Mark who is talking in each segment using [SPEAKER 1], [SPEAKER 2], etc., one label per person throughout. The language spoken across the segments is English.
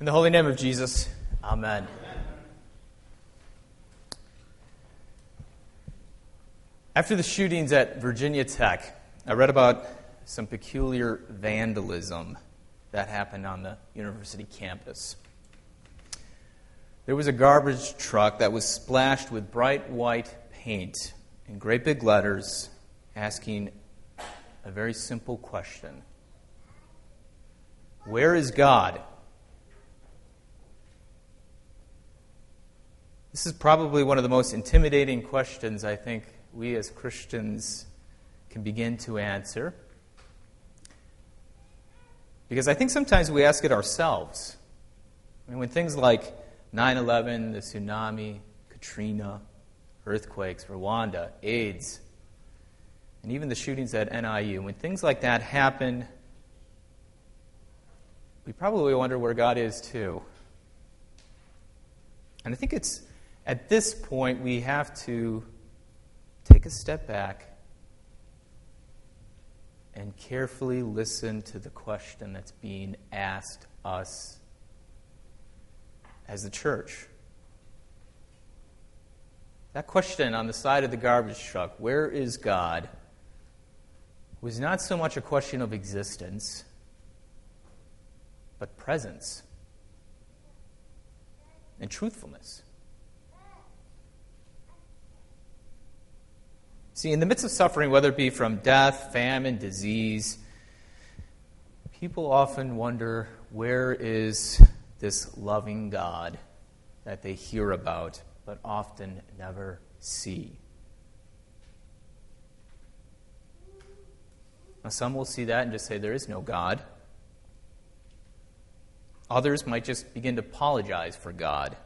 [SPEAKER 1] In the holy name of Jesus, Amen. After the shootings at Virginia Tech, I read about some peculiar vandalism that happened on the university campus. There was a garbage truck that was splashed with bright white paint in great big letters asking a very simple question Where is God? This is probably one of the most intimidating questions I think we as Christians can begin to answer. Because I think sometimes we ask it ourselves. I mean, when things like 9 11, the tsunami, Katrina, earthquakes, Rwanda, AIDS, and even the shootings at NIU, when things like that happen, we probably wonder where God is too. And I think it's at this point we have to take a step back and carefully listen to the question that's being asked us as the church. That question on the side of the garbage truck, where is God, was not so much a question of existence, but presence and truthfulness. See, in the midst of suffering, whether it be from death, famine, disease, people often wonder where is this loving God that they hear about but often never see? Now, some will see that and just say there is no God. Others might just begin to apologize for God.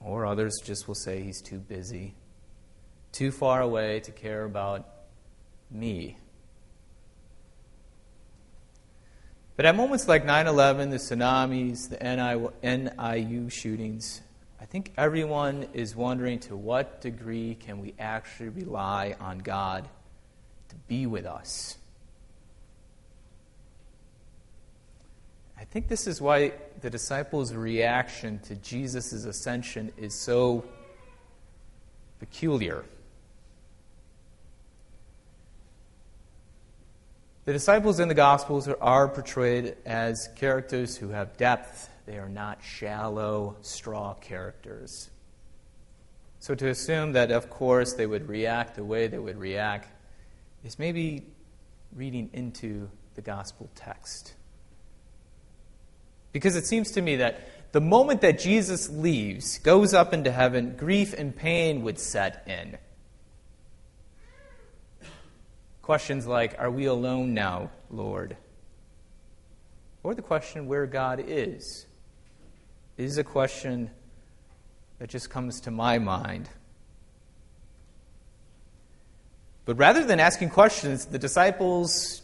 [SPEAKER 1] Or others just will say he's too busy too far away to care about me. But at moments like 9 11, the tsunamis, the NIU shootings, I think everyone is wondering to what degree can we actually rely on God to be with us? I think this is why the disciples' reaction to Jesus' ascension is so peculiar. The disciples in the Gospels are portrayed as characters who have depth. They are not shallow, straw characters. So to assume that, of course, they would react the way they would react is maybe reading into the Gospel text. Because it seems to me that the moment that Jesus leaves, goes up into heaven, grief and pain would set in. Questions like, Are we alone now, Lord? Or the question where God is, is a question that just comes to my mind. But rather than asking questions, the disciples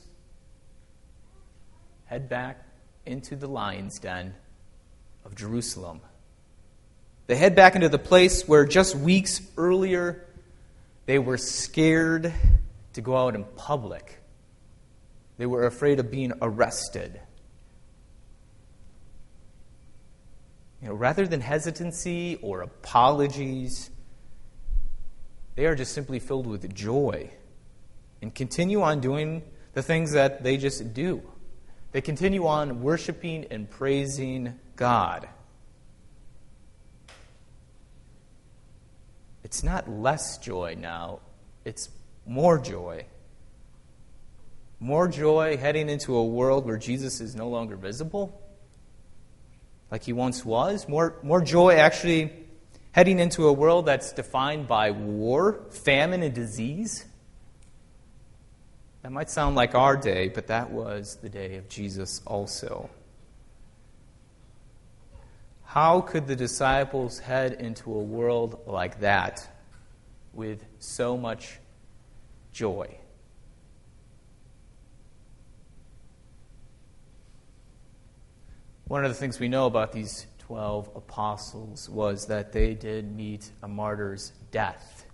[SPEAKER 1] head back into the lion's den of Jerusalem. They head back into the place where just weeks earlier they were scared to go out in public. They were afraid of being arrested. You know, rather than hesitancy or apologies, they are just simply filled with joy and continue on doing the things that they just do. They continue on worshiping and praising God. It's not less joy now, it's more joy. More joy heading into a world where Jesus is no longer visible, like he once was. More, more joy actually heading into a world that's defined by war, famine, and disease. That might sound like our day, but that was the day of Jesus also. How could the disciples head into a world like that with so much joy. One of the things we know about these 12 apostles was that they did meet a martyr's death.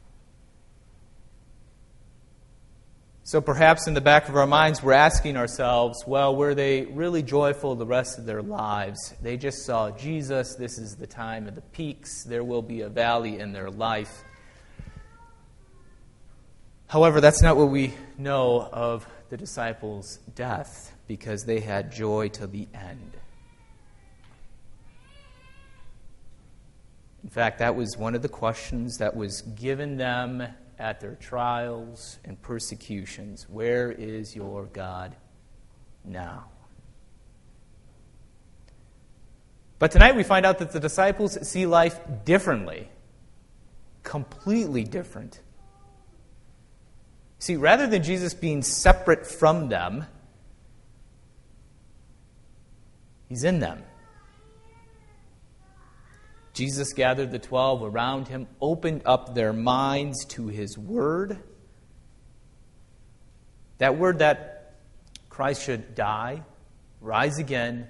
[SPEAKER 1] So perhaps in the back of our minds, we're asking ourselves, well, were they really joyful the rest of their lives? They just saw Jesus. This is the time of the peaks. There will be a valley in their life. However, that's not what we know of the disciples' death because they had joy till the end. In fact, that was one of the questions that was given them at their trials and persecutions. Where is your God now? But tonight we find out that the disciples see life differently, completely different. See, rather than Jesus being separate from them, he's in them. Jesus gathered the twelve around him, opened up their minds to his word. That word that Christ should die, rise again,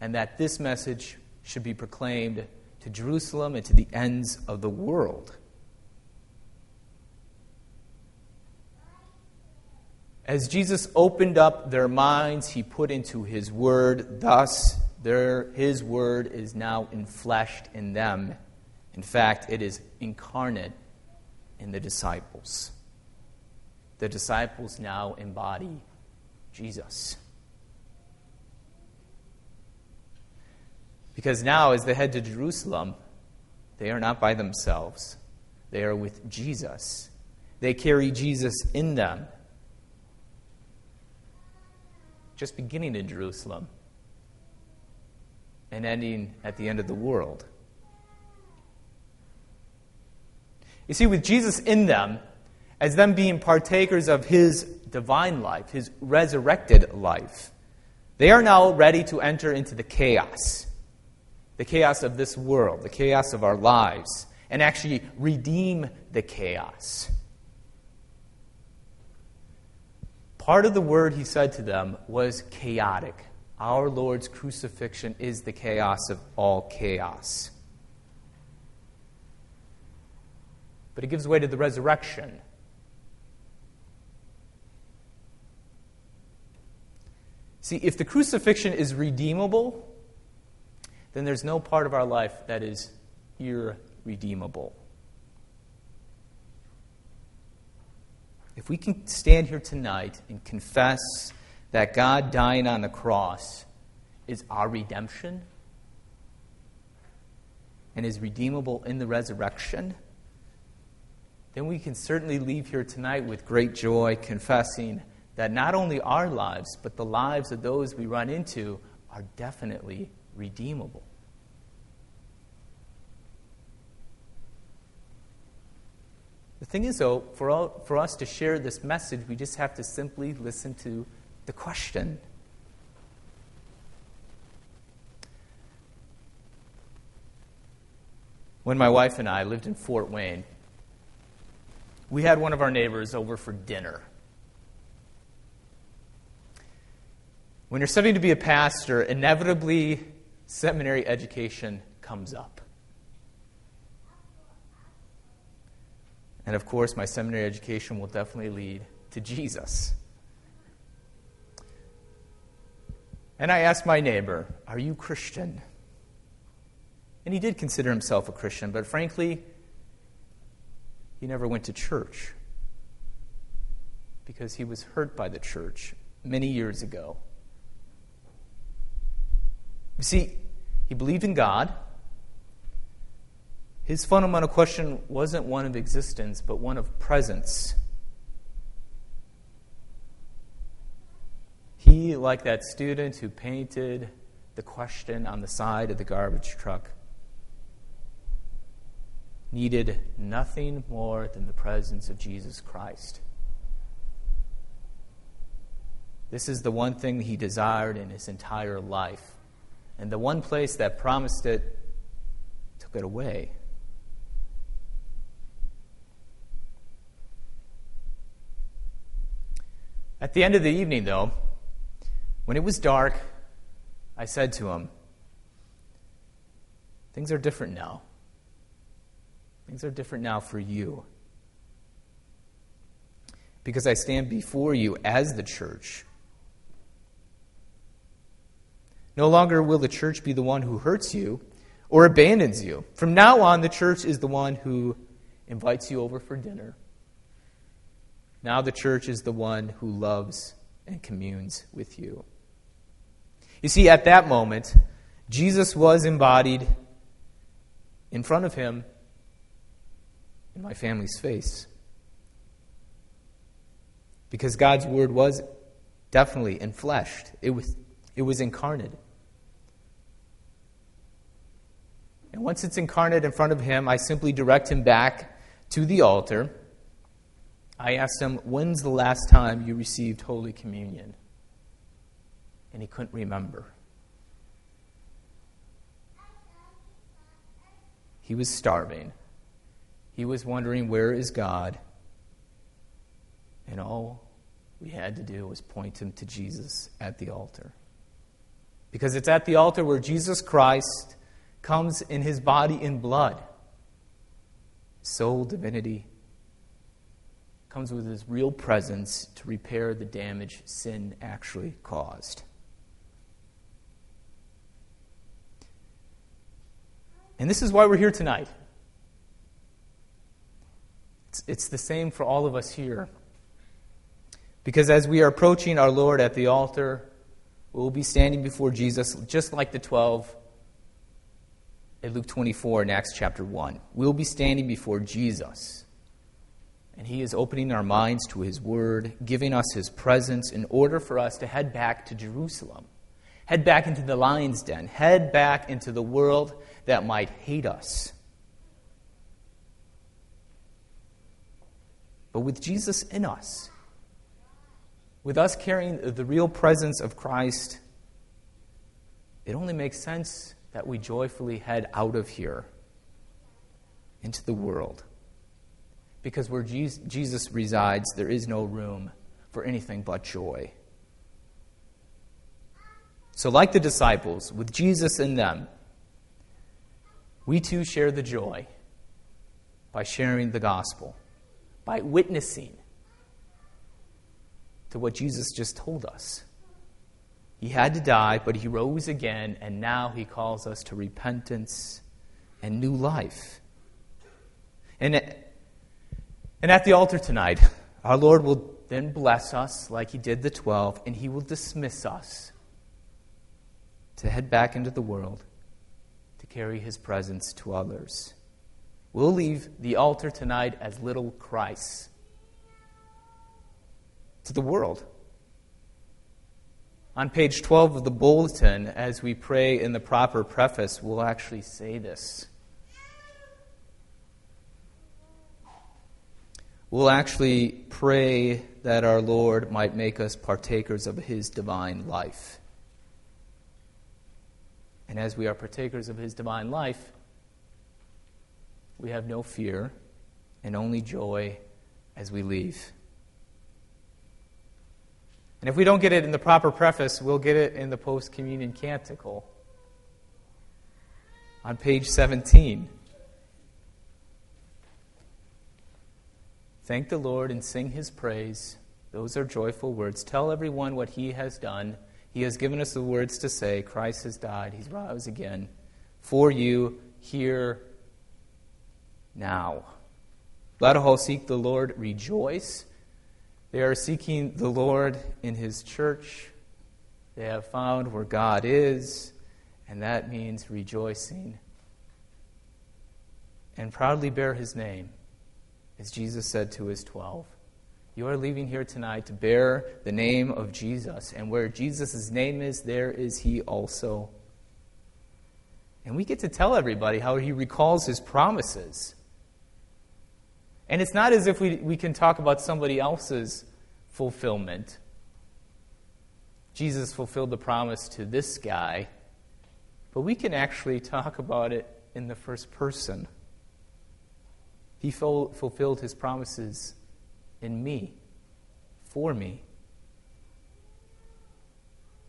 [SPEAKER 1] and that this message should be proclaimed to Jerusalem and to the ends of the world. As Jesus opened up their minds, he put into his word, thus their, his word is now enfleshed in them. In fact, it is incarnate in the disciples. The disciples now embody Jesus. Because now, as they head to Jerusalem, they are not by themselves, they are with Jesus. They carry Jesus in them. Just beginning in Jerusalem and ending at the end of the world. You see, with Jesus in them, as them being partakers of his divine life, his resurrected life, they are now ready to enter into the chaos, the chaos of this world, the chaos of our lives, and actually redeem the chaos. Part of the word he said to them was chaotic. Our Lord's crucifixion is the chaos of all chaos. But it gives way to the resurrection. See, if the crucifixion is redeemable, then there's no part of our life that is irredeemable. If we can stand here tonight and confess that God dying on the cross is our redemption and is redeemable in the resurrection, then we can certainly leave here tonight with great joy, confessing that not only our lives, but the lives of those we run into are definitely redeemable. The thing is, though, for, all, for us to share this message, we just have to simply listen to the question. When my wife and I lived in Fort Wayne, we had one of our neighbors over for dinner. When you're studying to be a pastor, inevitably seminary education comes up. And of course, my seminary education will definitely lead to Jesus. And I asked my neighbor, Are you Christian? And he did consider himself a Christian, but frankly, he never went to church because he was hurt by the church many years ago. You see, he believed in God. His fundamental question wasn't one of existence, but one of presence. He, like that student who painted the question on the side of the garbage truck, needed nothing more than the presence of Jesus Christ. This is the one thing he desired in his entire life. And the one place that promised it took it away. At the end of the evening, though, when it was dark, I said to him, Things are different now. Things are different now for you. because I stand before you as the church. No longer will the church be the one who hurts you or abandons you. From now on, the church is the one who invites you over for dinner. Now, the church is the one who loves and communes with you. You see, at that moment, Jesus was embodied in front of him in my family's face. Because God's word was definitely enfleshed, it was, it was incarnate. And once it's incarnate in front of him, I simply direct him back to the altar. I asked him, When's the last time you received Holy Communion? And he couldn't remember. He was starving. He was wondering, Where is God? And all we had to do was point him to Jesus at the altar. Because it's at the altar where Jesus Christ comes in his body and blood, soul, divinity, comes with his real presence to repair the damage sin actually caused. And this is why we're here tonight. It's, it's the same for all of us here. Because as we are approaching our Lord at the altar, we'll be standing before Jesus just like the 12 at Luke 24 and Acts chapter 1. We'll be standing before Jesus. And he is opening our minds to his word, giving us his presence in order for us to head back to Jerusalem, head back into the lion's den, head back into the world that might hate us. But with Jesus in us, with us carrying the real presence of Christ, it only makes sense that we joyfully head out of here into the world. Because where Jesus resides, there is no room for anything but joy. So, like the disciples, with Jesus in them, we too share the joy by sharing the gospel, by witnessing to what Jesus just told us. He had to die, but he rose again, and now he calls us to repentance and new life. And, and at the altar tonight, our Lord will then bless us like he did the 12, and he will dismiss us to head back into the world to carry his presence to others. We'll leave the altar tonight as little Christ to the world. On page 12 of the bulletin, as we pray in the proper preface, we'll actually say this. We'll actually pray that our Lord might make us partakers of his divine life. And as we are partakers of his divine life, we have no fear and only joy as we leave. And if we don't get it in the proper preface, we'll get it in the post communion canticle on page 17. Thank the Lord and sing his praise. Those are joyful words. Tell everyone what he has done. He has given us the words to say Christ has died, he's rose again for you here now. Let all seek the Lord, rejoice. They are seeking the Lord in His church. They have found where God is, and that means rejoicing. And proudly bear His name, as Jesus said to His twelve. You are leaving here tonight to bear the name of Jesus, and where Jesus' name is, there is He also. And we get to tell everybody how He recalls His promises. And it's not as if we, we can talk about somebody else's fulfillment. Jesus fulfilled the promise to this guy, but we can actually talk about it in the first person. He fulfilled his promises in me, for me.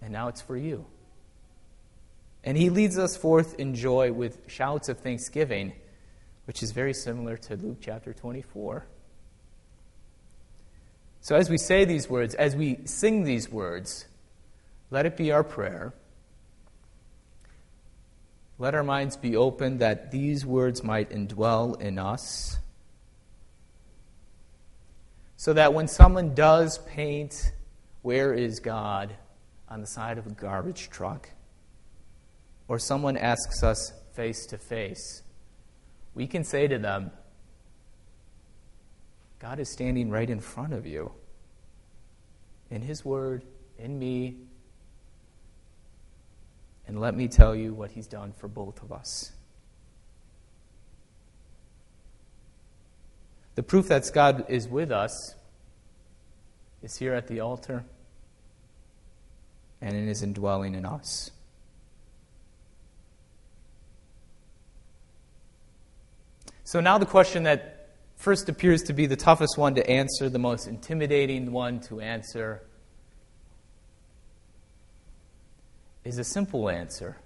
[SPEAKER 1] And now it's for you. And he leads us forth in joy with shouts of thanksgiving which is very similar to Luke chapter 24. So, as we say these words, as we sing these words, let it be our prayer. Let our minds be open that these words might indwell in us. So that when someone does paint, Where is God? on the side of a garbage truck, or someone asks us face to face, we can say to them, God is standing right in front of you. In His Word, in me. And let me tell you what He's done for both of us. The proof that God is with us is here at the altar and in His indwelling in us. So now the question that first appears to be the toughest one to answer, the most intimidating one to answer, is a simple answer,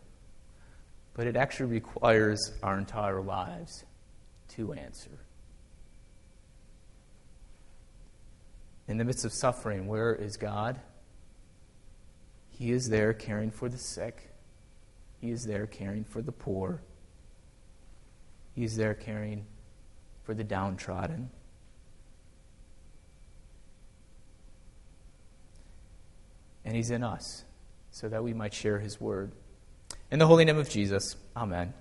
[SPEAKER 1] but it actually requires our entire lives to answer. In the midst of suffering, where is God? He is there caring for the sick. He is there caring for the poor. He is there caring for the downtrodden. And He's in us so that we might share His word. In the holy name of Jesus, Amen.